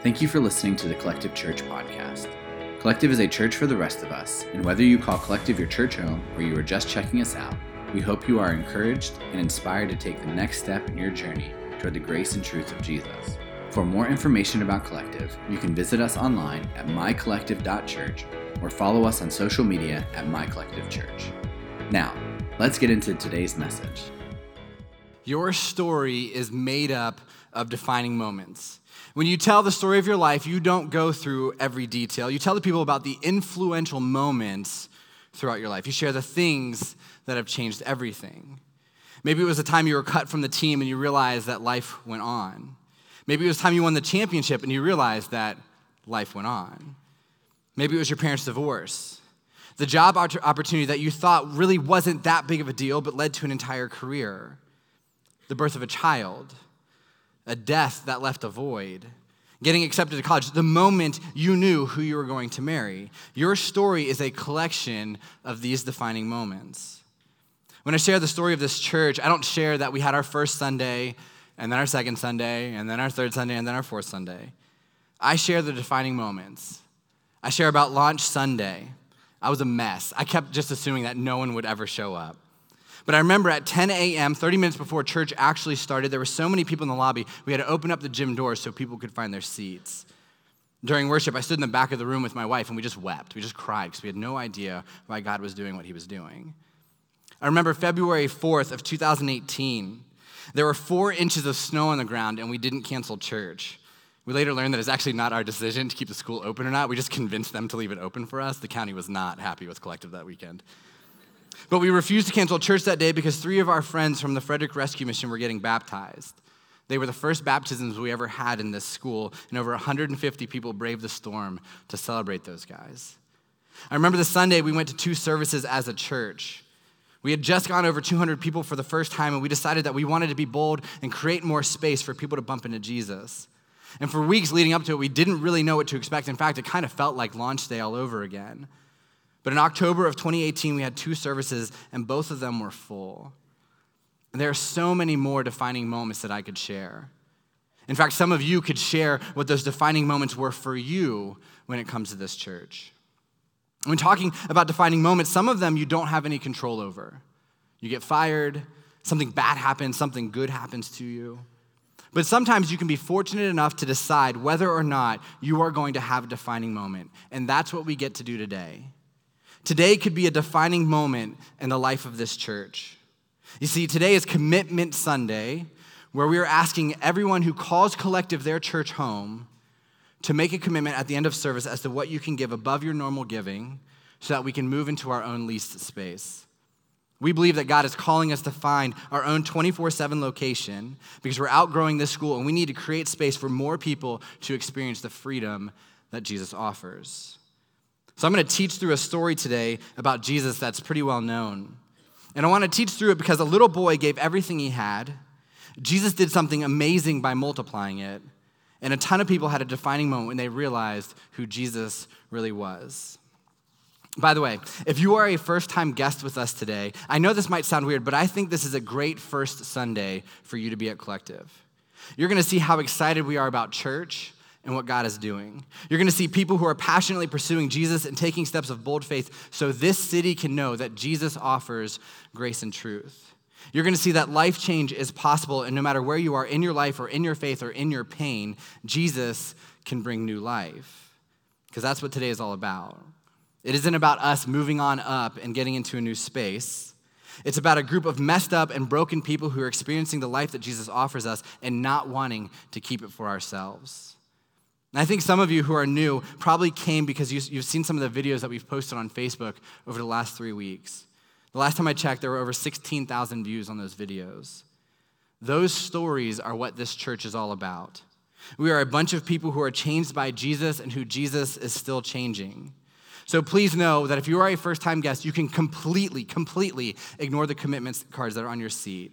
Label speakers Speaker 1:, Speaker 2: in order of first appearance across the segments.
Speaker 1: Thank you for listening to the Collective Church podcast. Collective is a church for the rest of us, and whether you call Collective your church home or you are just checking us out, we hope you are encouraged and inspired to take the next step in your journey toward the grace and truth of Jesus. For more information about Collective, you can visit us online at mycollective.church or follow us on social media at mycollectivechurch. Now, let's get into today's message.
Speaker 2: Your story is made up of defining moments. When you tell the story of your life, you don't go through every detail. You tell the people about the influential moments throughout your life. You share the things that have changed everything. Maybe it was the time you were cut from the team and you realized that life went on. Maybe it was time you won the championship and you realized that life went on. Maybe it was your parents' divorce. The job opportunity that you thought really wasn't that big of a deal but led to an entire career. The birth of a child a death that left a void, getting accepted to college, the moment you knew who you were going to marry. Your story is a collection of these defining moments. When I share the story of this church, I don't share that we had our first Sunday, and then our second Sunday, and then our third Sunday, and then our fourth Sunday. I share the defining moments. I share about launch Sunday. I was a mess. I kept just assuming that no one would ever show up. But I remember at 10 a.m., 30 minutes before church actually started, there were so many people in the lobby, we had to open up the gym doors so people could find their seats. During worship, I stood in the back of the room with my wife and we just wept. We just cried because we had no idea why God was doing what he was doing. I remember February 4th of 2018. There were four inches of snow on the ground and we didn't cancel church. We later learned that it's actually not our decision to keep the school open or not. We just convinced them to leave it open for us. The county was not happy with Collective that weekend. But we refused to cancel church that day because three of our friends from the Frederick Rescue Mission were getting baptized. They were the first baptisms we ever had in this school, and over 150 people braved the storm to celebrate those guys. I remember the Sunday we went to two services as a church. We had just gone over 200 people for the first time, and we decided that we wanted to be bold and create more space for people to bump into Jesus. And for weeks leading up to it, we didn't really know what to expect. In fact, it kind of felt like launch day all over again. But in October of 2018, we had two services, and both of them were full. And there are so many more defining moments that I could share. In fact, some of you could share what those defining moments were for you when it comes to this church. When talking about defining moments, some of them you don't have any control over. You get fired, something bad happens, something good happens to you. But sometimes you can be fortunate enough to decide whether or not you are going to have a defining moment. And that's what we get to do today. Today could be a defining moment in the life of this church. You see, today is Commitment Sunday, where we are asking everyone who calls Collective their church home to make a commitment at the end of service as to what you can give above your normal giving so that we can move into our own leased space. We believe that God is calling us to find our own 24 7 location because we're outgrowing this school and we need to create space for more people to experience the freedom that Jesus offers. So I'm going to teach through a story today about Jesus that's pretty well known. And I want to teach through it because a little boy gave everything he had. Jesus did something amazing by multiplying it. And a ton of people had a defining moment when they realized who Jesus really was. By the way, if you are a first time guest with us today, I know this might sound weird, but I think this is a great first Sunday for you to be at Collective. You're going to see how excited we are about church and what God is doing. You're going to see people who are passionately pursuing Jesus and taking steps of bold faith so this city can know that Jesus offers grace and truth. You're going to see that life change is possible, and no matter where you are in your life or in your faith or in your pain, Jesus can bring new life. Because that's what today is all about. It isn't about us moving on up and getting into a new space. It's about a group of messed up and broken people who are experiencing the life that Jesus offers us and not wanting to keep it for ourselves. And I think some of you who are new probably came because you, have seen some of the videos that we've posted on Facebook over the last three weeks. The last time I checked, there were over 16,000 views on those videos. Those stories are what this church is all about. We are a bunch of people who are changed by Jesus and who Jesus is still changing. So please know that if you are a first time guest, you can completely, completely ignore the commitment cards that are on your seat.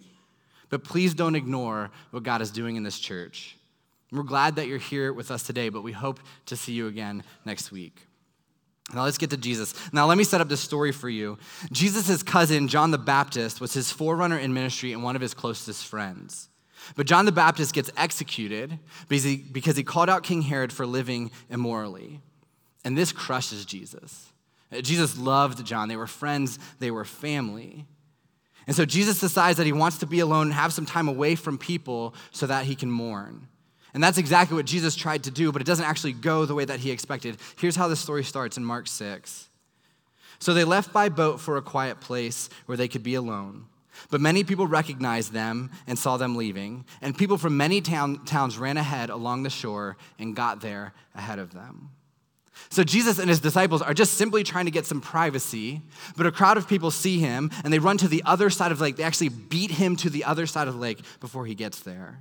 Speaker 2: But please don't ignore what God is doing in this church. We're glad that you're here with us today, but we hope to see you again next week. Now let's get to Jesus. Now let me set up this story for you. Jesus' cousin, John the Baptist, was his forerunner in ministry and one of his closest friends. But John the Baptist gets executed because he, because he called out King Herod for living immorally. And this crushes Jesus. Uh, Jesus loved John. They were friends, they were family. And so Jesus decides that he wants to be alone and have some time away from people so that he can mourn. And that's exactly what Jesus tried to do, but it doesn't actually go the way that he expected. Here's how the story starts in Mark 6. So they left by boat for a quiet place where they could be alone. But many people recognized them and saw them leaving, and people from many town, towns ran ahead along the shore and got there ahead of them. So Jesus and his disciples are just simply trying to get some privacy, but a crowd of people see him and they run to the other side of the lake. They actually beat him to the other side of the lake before he gets there.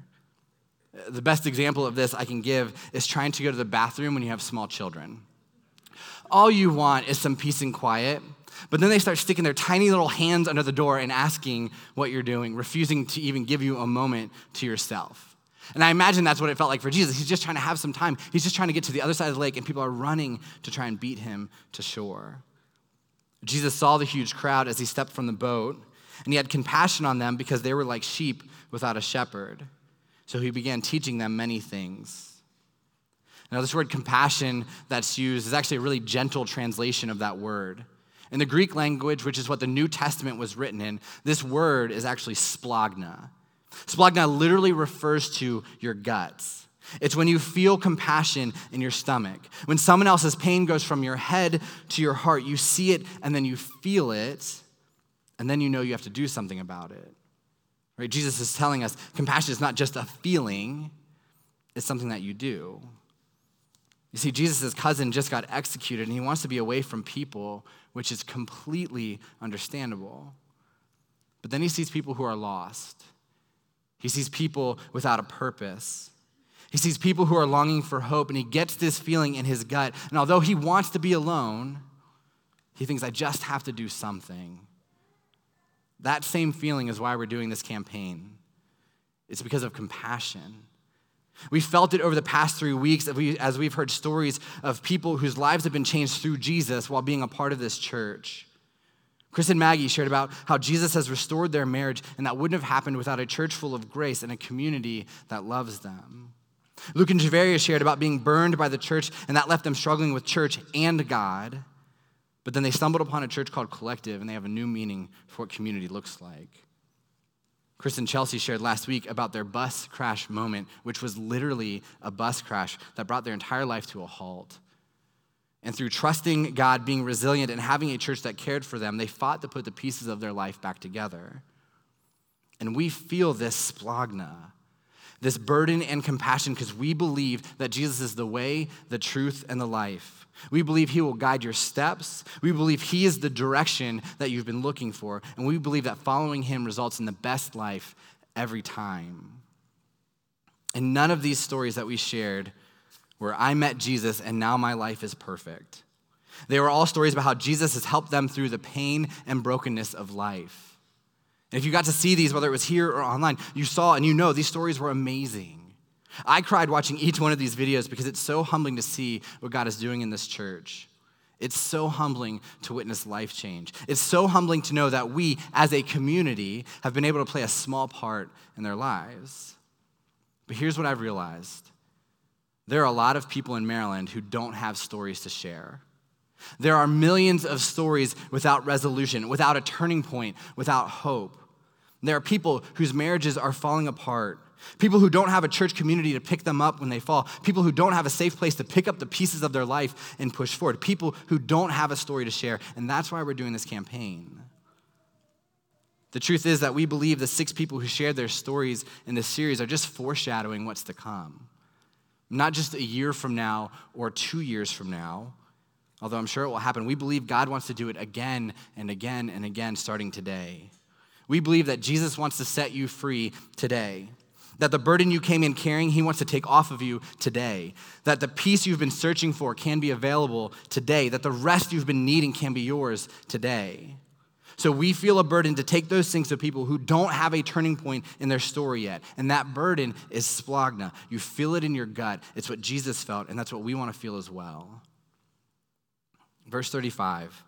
Speaker 2: The best example of this I can give is trying to go to the bathroom when you have small children. All you want is some peace and quiet, but then they start sticking their tiny little hands under the door and asking what you're doing, refusing to even give you a moment to yourself. And I imagine that's what it felt like for Jesus. He's just trying to have some time. He's just trying to get to the other side of the lake, and people are running to try and beat him to shore. Jesus saw the huge crowd as he stepped from the boat, and he had compassion on them because they were like sheep without a shepherd. So he began teaching them many things. Now, this word compassion that's used is actually a really gentle translation of that word. In the Greek language, which is what the New Testament was written in, this word is actually splagna. Splagna literally refers to your guts. It's when you feel compassion in your stomach. When someone else's pain goes from your head to your heart, you see it and then you feel it, and then you know you have to do something about it. Right? Jesus is telling us compassion is not just a feeling, it's something that you do. You see, Jesus' cousin just got executed and he wants to be away from people, which is completely understandable. But then he sees people who are lost. He sees people without a purpose. He sees people who are longing for hope, and he gets this feeling in his gut. And although he wants to be alone, he thinks, I just have to do something. That same feeling is why we're doing this campaign. It's because of compassion. We felt it over the past three weeks as we've heard stories of people whose lives have been changed through Jesus while being a part of this church. Chris and Maggie shared about how Jesus has restored their marriage, and that wouldn't have happened without a church full of grace and a community that loves them. Luke and Javaria shared about being burned by the church, and that left them struggling with church and God. But then they stumbled upon a church called Collective, and they have a new meaning for what community looks like. Chris and Chelsea shared last week about their bus crash moment, which was literally a bus crash that brought their entire life to a halt. And through trusting God, being resilient, and having a church that cared for them, they fought to put the pieces of their life back together. And we feel this splagna, this burden and compassion, because we believe that Jesus is the way, the truth, and the life. We believe He will guide your steps. We believe He is the direction that you've been looking for. And we believe that following Him results in the best life every time. And none of these stories that we shared where I met Jesus and now my life is perfect. They were all stories about how Jesus has helped them through the pain and brokenness of life. And if you got to see these, whether it was here or online, you saw and you know these stories were amazing. I cried watching each one of these videos because it's so humbling to see what God is doing in this church. It's so humbling to witness life change. It's so humbling to know that we, as a community, have been able to play a small part in their lives. But here's what I've realized there are a lot of people in Maryland who don't have stories to share. There are millions of stories without resolution, without a turning point, without hope. There are people whose marriages are falling apart, people who don't have a church community to pick them up when they fall, people who don't have a safe place to pick up the pieces of their life and push forward, people who don't have a story to share. And that's why we're doing this campaign. The truth is that we believe the six people who shared their stories in this series are just foreshadowing what's to come not just a year from now or two years from now, although I'm sure it will happen. We believe God wants to do it again and again and again starting today. We believe that Jesus wants to set you free today. That the burden you came in carrying, he wants to take off of you today. That the peace you've been searching for can be available today. That the rest you've been needing can be yours today. So we feel a burden to take those things to people who don't have a turning point in their story yet. And that burden is splagna. You feel it in your gut. It's what Jesus felt, and that's what we want to feel as well. Verse 35.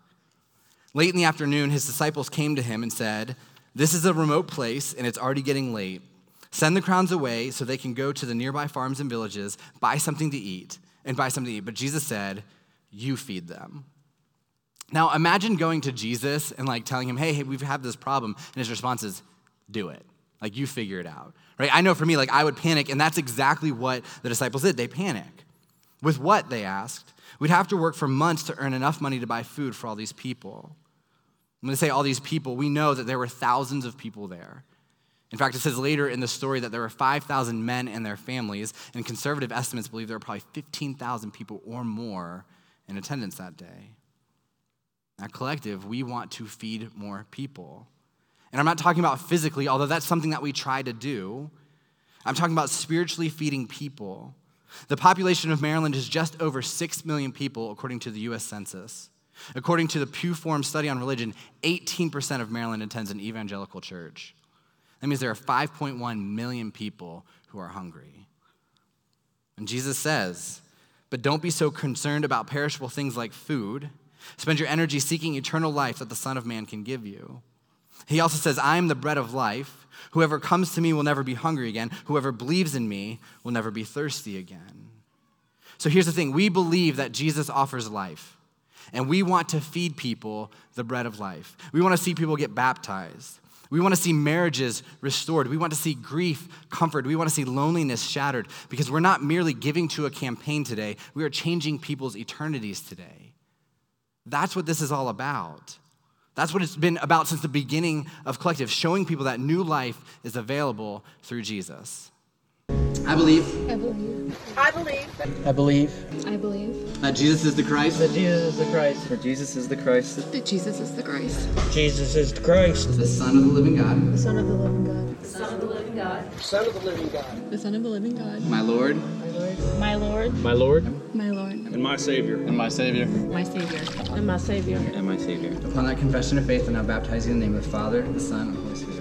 Speaker 2: Late in the afternoon, his disciples came to him and said, This is a remote place, and it's already getting late. Send the crowds away so they can go to the nearby farms and villages, buy something to eat, and buy something to eat. But Jesus said, You feed them. Now imagine going to Jesus and like telling him, hey, hey, we've had this problem. And his response is, do it. Like you figure it out. Right? I know for me, like I would panic, and that's exactly what the disciples did. They panic. With what, they asked? We'd have to work for months to earn enough money to buy food for all these people. When they say all these people, we know that there were thousands of people there. In fact, it says later in the story that there were 5,000 men and their families, and conservative estimates believe there were probably 15,000 people or more in attendance that day. At Collective, we want to feed more people. And I'm not talking about physically, although that's something that we try to do. I'm talking about spiritually feeding people. The population of Maryland is just over 6 million people, according to the US Census. According to the Pew Forum study on religion, 18% of Maryland attends an evangelical church. That means there are 5.1 million people who are hungry. And Jesus says, But don't be so concerned about perishable things like food. Spend your energy seeking eternal life that the Son of Man can give you. He also says, I am the bread of life. Whoever comes to me will never be hungry again. Whoever believes in me will never be thirsty again. So here's the thing we believe that Jesus offers life, and we want to feed people the bread of life. We want to see people get baptized. We want to see marriages restored. We want to see grief comforted. We want to see loneliness shattered because we're not merely giving to a campaign today, we are changing people's eternities today. That's what this is all about. That's what it's been about since the beginning of Collective, showing people that new life is available through Jesus. I believe.
Speaker 3: I believe.
Speaker 4: I believe.
Speaker 5: I believe
Speaker 3: I believe
Speaker 2: That Jesus is the Christ,
Speaker 5: that Jesus is the Christ,
Speaker 6: For Jesus is the Christ,
Speaker 3: that Jesus is the Christ,
Speaker 5: Jesus is the Christ,
Speaker 2: the Son of the living God,
Speaker 3: the Son of the living God,
Speaker 4: Son of the living God.
Speaker 5: Son of the living God,
Speaker 3: the Son of the living God,
Speaker 2: my Lord
Speaker 4: My Lord.
Speaker 6: my Lord
Speaker 3: my Lord, My Lord.
Speaker 6: and my Savior.
Speaker 2: and my Savior.
Speaker 3: my Savior.
Speaker 4: And my Savior.
Speaker 6: And my Savior.
Speaker 2: Upon that confession of faith, and I now baptize you in the name of the Father, the Son, and the Holy Spirit.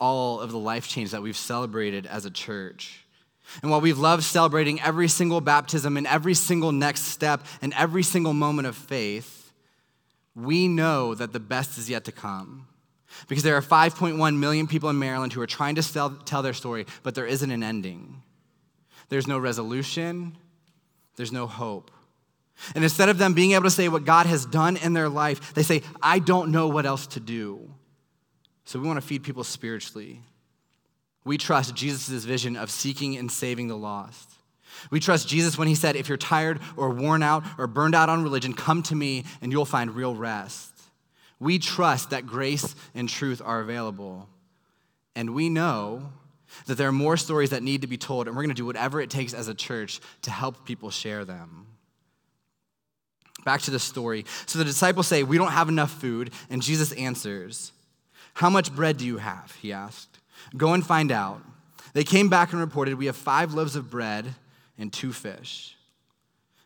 Speaker 2: All of the life change that we've celebrated as a church. And while we've loved celebrating every single baptism and every single next step and every single moment of faith, we know that the best is yet to come. Because there are 5.1 million people in Maryland who are trying to tell, tell their story, but there isn't an ending. There's no resolution, there's no hope. And instead of them being able to say what God has done in their life, they say, I don't know what else to do. So we want to feed people spiritually. We trust Jesus' vision of seeking and saving the lost. We trust Jesus when he said, If you're tired or worn out or burned out on religion, come to me and you'll find real rest. We trust that grace and truth are available. And we know that there are more stories that need to be told, and we're going to do whatever it takes as a church to help people share them. Back to the story. So the disciples say, We don't have enough food, and Jesus answers, How much bread do you have? He asked. Go and find out. They came back and reported, We have five loaves of bread and two fish.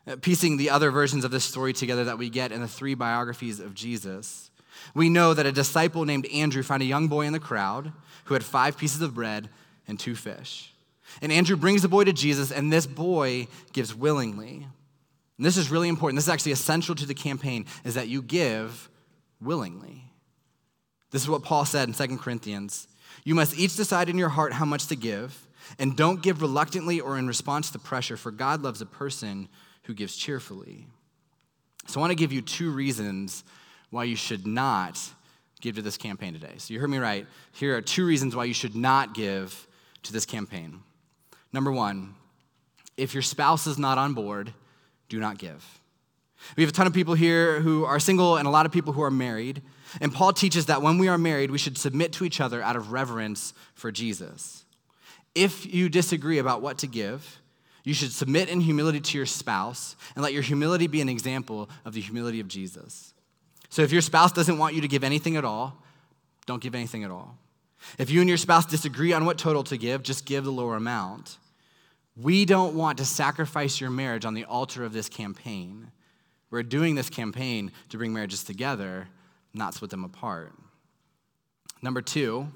Speaker 2: Uh, Piecing the other versions of this story together that we get in the three biographies of Jesus, we know that a disciple named Andrew found a young boy in the crowd who had five pieces of bread and two fish. And Andrew brings the boy to Jesus, and this boy gives willingly. And this is really important. This is actually essential to the campaign, is that you give willingly. This is what Paul said in 2 Corinthians. You must each decide in your heart how much to give, And don't give reluctantly or in response to pressure, for God loves a person who gives cheerfully. So I want to give you two reasons why you should not give to this campaign today. So you heard me right. Here are two reasons why you should not give to this campaign. Number one, if your spouse is not on board, do not give. We have a ton of people here who are single and a lot of people who are married. And Paul teaches that when we are married, we should submit to each other out of reverence for Jesus. If you disagree about what to give, you should submit in humility to your spouse and let your humility be an example of the humility of Jesus. So if your spouse doesn't want you to give anything at all, don't give anything at all. If you and your spouse disagree on what total to give, just give the lower amount. We don't want to sacrifice your marriage on the altar of this campaign. We're doing this campaign to bring marriages together, not split them apart. Number two,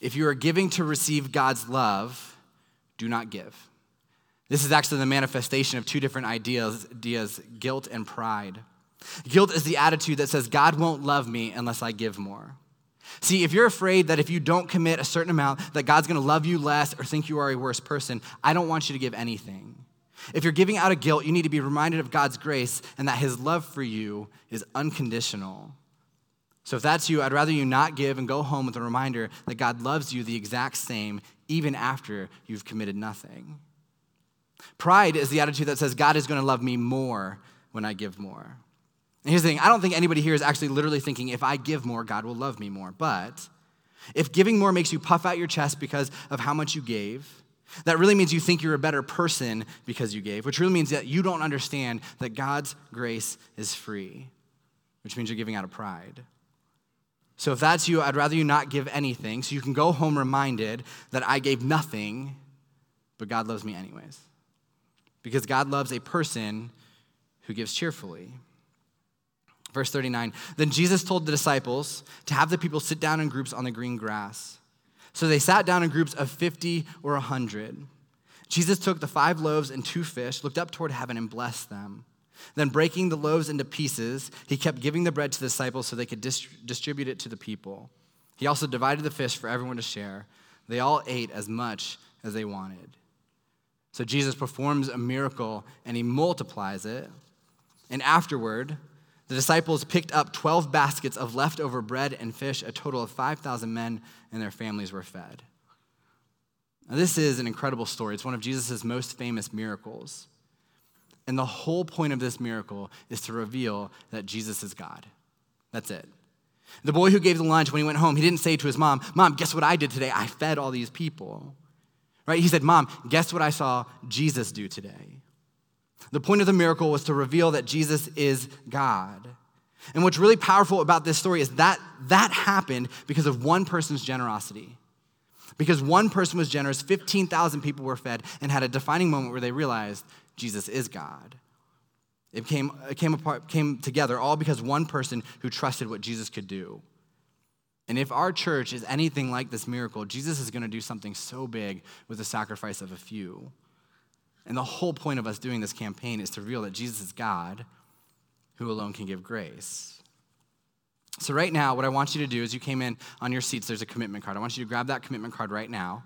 Speaker 2: if you are giving to receive God's love, do not give. This is actually the manifestation of two different ideas, ideas guilt and pride. Guilt is the attitude that says, God won't love me unless I give more. See, if you're afraid that if you don't commit a certain amount, that God's gonna love you less or think you are a worse person, I don't want you to give anything. If you're giving out of guilt, you need to be reminded of God's grace and that His love for you is unconditional. So if that's you, I'd rather you not give and go home with a reminder that God loves you the exact same, even after you've committed nothing. Pride is the attitude that says, God is gonna love me more when I give more. And here's the thing I don't think anybody here is actually literally thinking, if I give more, God will love me more. But if giving more makes you puff out your chest because of how much you gave, that really means you think you're a better person because you gave, which really means that you don't understand that God's grace is free, which means you're giving out of pride. So if that's you, I'd rather you not give anything so you can go home reminded that I gave nothing, but God loves me anyways. Because God loves a person who gives cheerfully. Verse 39 Then Jesus told the disciples to have the people sit down in groups on the green grass. So they sat down in groups of 50 or 100. Jesus took the five loaves and two fish, looked up toward heaven, and blessed them. Then, breaking the loaves into pieces, he kept giving the bread to the disciples so they could distribute it to the people. He also divided the fish for everyone to share. They all ate as much as they wanted. So, Jesus performs a miracle and he multiplies it. And afterward, the disciples picked up 12 baskets of leftover bread and fish. A total of 5,000 men and their families were fed. Now, this is an incredible story. It's one of Jesus' most famous miracles. And the whole point of this miracle is to reveal that Jesus is God. That's it. The boy who gave the lunch when he went home, he didn't say to his mom, Mom, guess what I did today? I fed all these people. Right? He said, Mom, guess what I saw Jesus do today? The point of the miracle was to reveal that Jesus is God. And what's really powerful about this story is that that happened because of one person's generosity. Because one person was generous, 15,000 people were fed and had a defining moment where they realized Jesus is God. It came, it came, apart, came together all because one person who trusted what Jesus could do. And if our church is anything like this miracle, Jesus is going to do something so big with the sacrifice of a few. And the whole point of us doing this campaign is to reveal that Jesus is God who alone can give grace. So, right now, what I want you to do is you came in on your seats, there's a commitment card. I want you to grab that commitment card right now.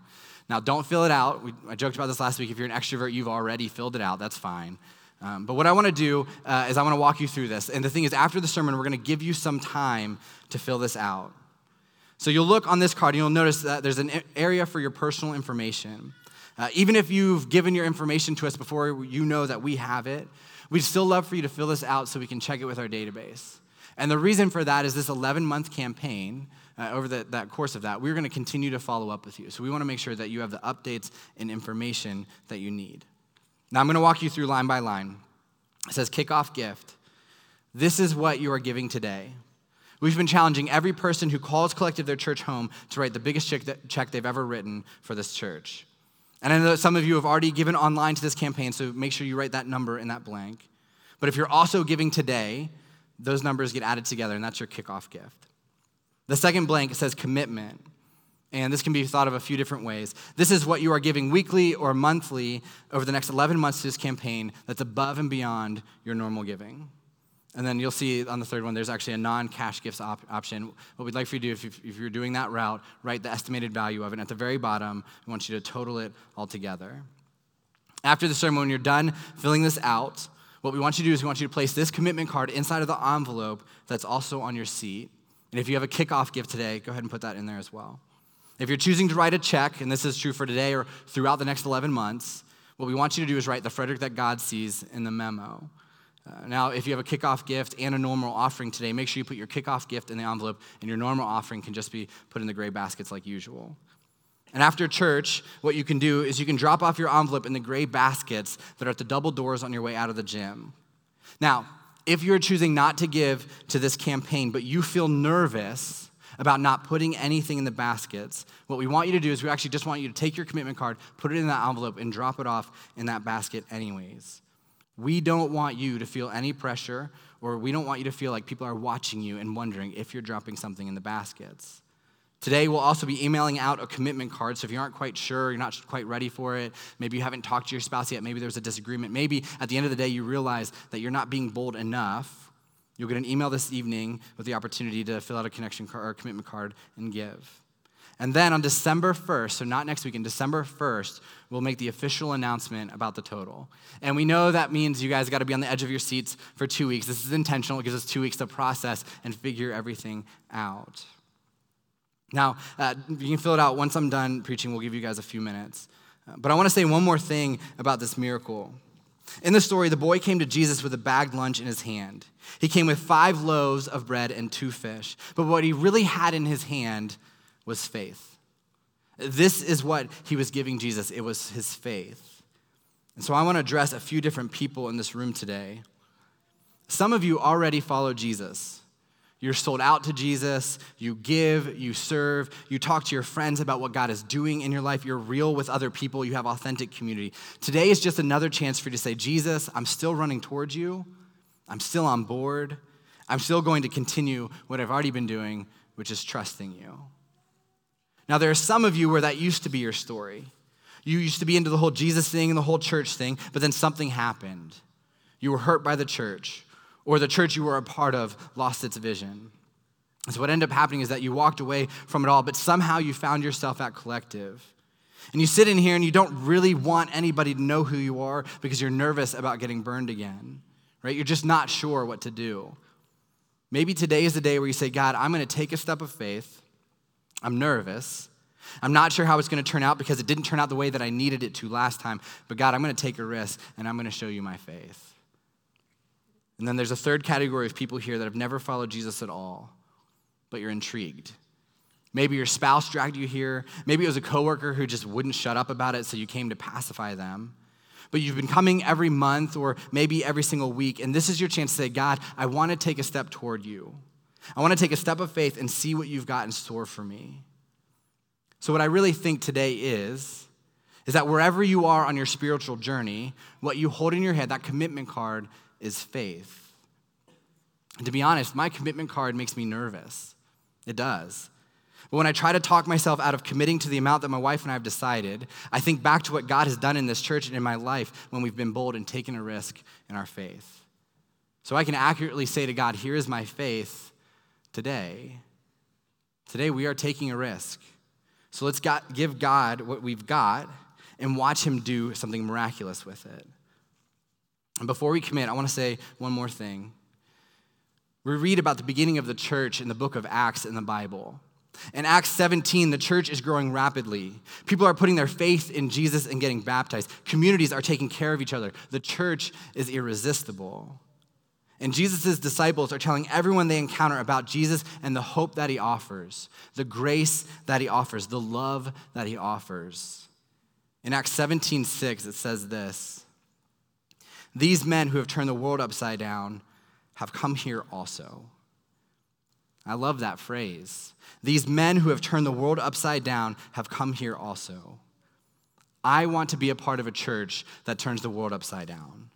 Speaker 2: Now, don't fill it out. We, I joked about this last week. If you're an extrovert, you've already filled it out. That's fine. Um, but what I want to do uh, is I want to walk you through this. And the thing is, after the sermon, we're going to give you some time to fill this out. So you'll look on this card and you'll notice that there's an area for your personal information. Uh, even if you've given your information to us before you know that we have it, we'd still love for you to fill this out so we can check it with our database. And the reason for that is this 11 month campaign. Uh, over the, that course of that, we're going to continue to follow up with you. So we want to make sure that you have the updates and information that you need. Now I'm going to walk you through line by line. It says kickoff gift. This is what you are giving today. We've been challenging every person who calls Collective their church home to write the biggest check, that, check they've ever written for this church. And I know that some of you have already given online to this campaign, so make sure you write that number in that blank. But if you're also giving today, those numbers get added together, and that's your kickoff gift. The second blank says commitment. And this can be thought of a few different ways. This is what you are giving weekly or monthly over the next 11 months to this campaign that's above and beyond your normal giving. And then you'll see on the third one, there's actually a non cash gifts op- option. What we'd like for you to do, if, you- if you're doing that route, write the estimated value of it. And at the very bottom, we want you to total it all together. After the sermon, when you're done filling this out, what we want you to do is we want you to place this commitment card inside of the envelope that's also on your seat. And if you have a kickoff gift today, go ahead and put that in there as well. If you're choosing to write a check, and this is true for today or throughout the next 11 months, what we want you to do is write the Frederick that God sees in the memo. Uh, now, if you have a kickoff gift and a normal offering today, make sure you put your kickoff gift in the envelope, and your normal offering can just be put in the gray baskets like usual. And after church, what you can do is you can drop off your envelope in the gray baskets that are at the double doors on your way out of the gym. Now, if you're choosing not to give to this campaign, but you feel nervous about not putting anything in the baskets, what we want you to do is we actually just want you to take your commitment card, put it in that envelope, and drop it off in that basket, anyways. We don't want you to feel any pressure, or we don't want you to feel like people are watching you and wondering if you're dropping something in the baskets. Today, we'll also be emailing out a commitment card. So if you aren't quite sure, you're not quite ready for it, maybe you haven't talked to your spouse yet, maybe there's a disagreement, maybe at the end of the day you realize that you're not being bold enough, you'll get an email this evening with the opportunity to fill out a connection card or commitment card and give. And then on December 1st, so not next week, in December 1st, we'll make the official announcement about the total. And we know that means you guys got to be on the edge of your seats for two weeks. This is intentional, it gives us two weeks to process and figure everything out. Now, uh, you can fill it out. Once I'm done preaching, we'll give you guys a few minutes. Uh, but I want to say one more thing about this miracle. In the story, the boy came to Jesus with a bagged lunch in his hand. He came with five loaves of bread and two fish. But what he really had in his hand was faith. This is what he was giving Jesus it was his faith. And so I want to address a few different people in this room today. Some of you already follow Jesus. You're sold out to Jesus, you give, you serve, you talk to your friends about what God is doing in your life, you're real with other people, you have authentic community. Today is just another chance for you to say, Jesus, I'm still running towards you, I'm still on board, I'm still going to continue what I've already been doing, which is trusting you. Now, there are some of you where that used to be your story. You used to be into the whole Jesus thing and the whole church thing, but then something happened. You were hurt by the church, or the church you were a part of lost its vision. And so, what ended up happening is that you walked away from it all, but somehow you found yourself at collective. And you sit in here and you don't really want anybody to know who you are because you're nervous about getting burned again, right? You're just not sure what to do. Maybe today is the day where you say, God, I'm going to take a step of faith. I'm nervous. I'm not sure how it's going to turn out because it didn't turn out the way that I needed it to last time. But God, I'm going to take a risk and I'm going to show you my faith. And then there's a third category of people here that have never followed Jesus at all, but you're intrigued. Maybe your spouse dragged you here. Maybe it was a coworker who just wouldn't shut up about it, so you came to pacify them. But you've been coming every month or maybe every single week, and this is your chance to say, God, I want to take a step toward you. I want to take a step of faith and see what you've got in store for me. So, what I really think today is, is that wherever you are on your spiritual journey, what you hold in your head, that commitment card, is faith. And to be honest, my commitment card makes me nervous. It does. But when I try to talk myself out of committing to the amount that my wife and I have decided, I think back to what God has done in this church and in my life when we've been bold and taken a risk in our faith. So I can accurately say to God, Here is my faith today. Today we are taking a risk. So let's got, give God what we've got and watch Him do something miraculous with it. And before we commit, I want to say one more thing. We read about the beginning of the church in the book of Acts in the Bible. In Acts 17, the church is growing rapidly. People are putting their faith in Jesus and getting baptized. Communities are taking care of each other. The church is irresistible. And Jesus' disciples are telling everyone they encounter about Jesus and the hope that he offers, the grace that he offers, the love that he offers. In Acts 17 6, it says this These men who have turned the world upside down have come here also. I love that phrase. These men who have turned the world upside down have come here also. I want to be a part of a church that turns the world upside down.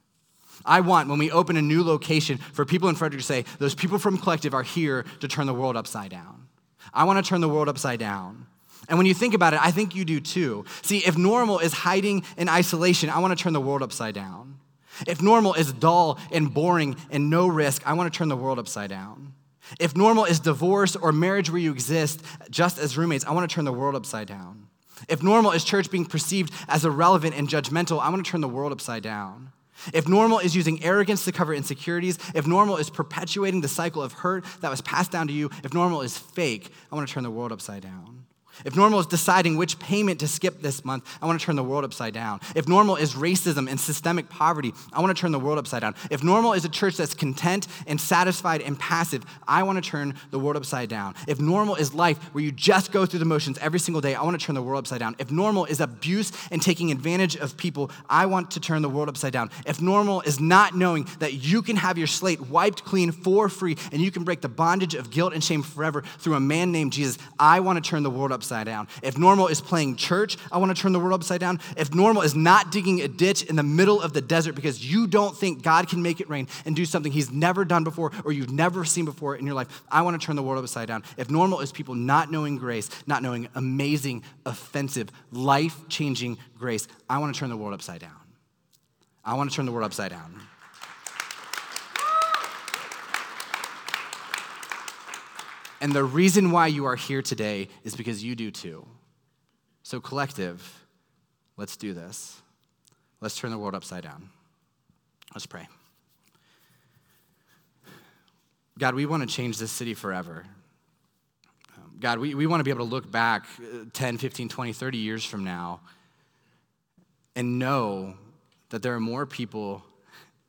Speaker 2: I want, when we open a new location, for people in Frederick to say, those people from Collective are here to turn the world upside down. I want to turn the world upside down. And when you think about it, I think you do too. See, if normal is hiding in isolation, I want to turn the world upside down. If normal is dull and boring and no risk, I want to turn the world upside down. If normal is divorce or marriage where you exist just as roommates, I want to turn the world upside down. If normal is church being perceived as irrelevant and judgmental, I want to turn the world upside down. If normal is using arrogance to cover insecurities, if normal is perpetuating the cycle of hurt that was passed down to you, if normal is fake, I want to turn the world upside down. If normal is deciding which payment to skip this month, I want to turn the world upside down. If normal is racism and systemic poverty, I want to turn the world upside down. If normal is a church that's content and satisfied and passive, I want to turn the world upside down. If normal is life where you just go through the motions every single day, I want to turn the world upside down. If normal is abuse and taking advantage of people, I want to turn the world upside down. If normal is not knowing that you can have your slate wiped clean for free and you can break the bondage of guilt and shame forever through a man named Jesus, I want to turn the world upside down. If normal is playing church, I want to turn the world upside down. If normal is not digging a ditch in the middle of the desert because you don't think God can make it rain and do something he's never done before or you've never seen before in your life, I want to turn the world upside down. If normal is people not knowing grace, not knowing amazing, offensive, life changing grace, I want to turn the world upside down. I want to turn the world upside down. And the reason why you are here today is because you do too. So, collective, let's do this. Let's turn the world upside down. Let's pray. God, we want to change this city forever. Um, God, we, we want to be able to look back uh, 10, 15, 20, 30 years from now and know that there are more people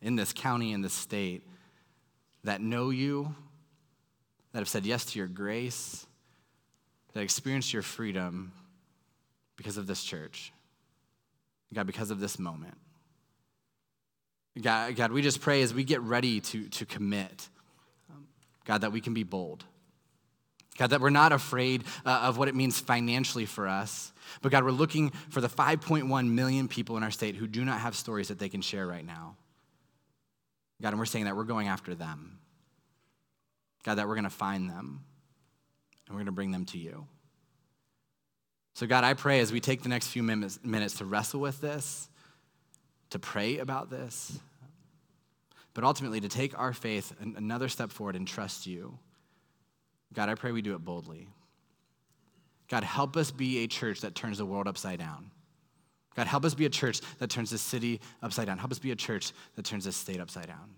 Speaker 2: in this county, in this state, that know you that have said yes to your grace, that experienced your freedom because of this church. God, because of this moment. God, God, we just pray as we get ready to, to commit, um, God, that we can be bold. God, that we're not afraid uh, of what it means financially for us, but God, we're looking for the 5.1 million people in our state who do not have stories that they can share right now. God, and we're saying that we're going after them. God, that we're going to find them and we're going to bring them to you. So, God, I pray as we take the next few minutes, to wrestle with this, to pray about this, but ultimately to take our faith another step forward and trust you. God, I pray we do it boldly. God, help us be a church that turns the world upside down. God, help us be a church that turns the city upside down. Help us be a church that turns the state upside down.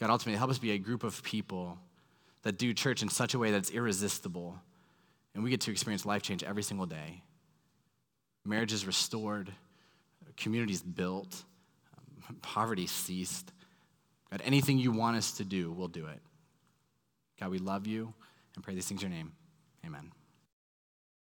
Speaker 2: God, ultimately, help us be a group of people that do church in such a way that's irresistible. And we get to experience life change every single day. Marriage is restored, communities built, um, poverty ceased. God, anything you want us to do, we'll do it. God, we love you and pray these things in your name. Amen.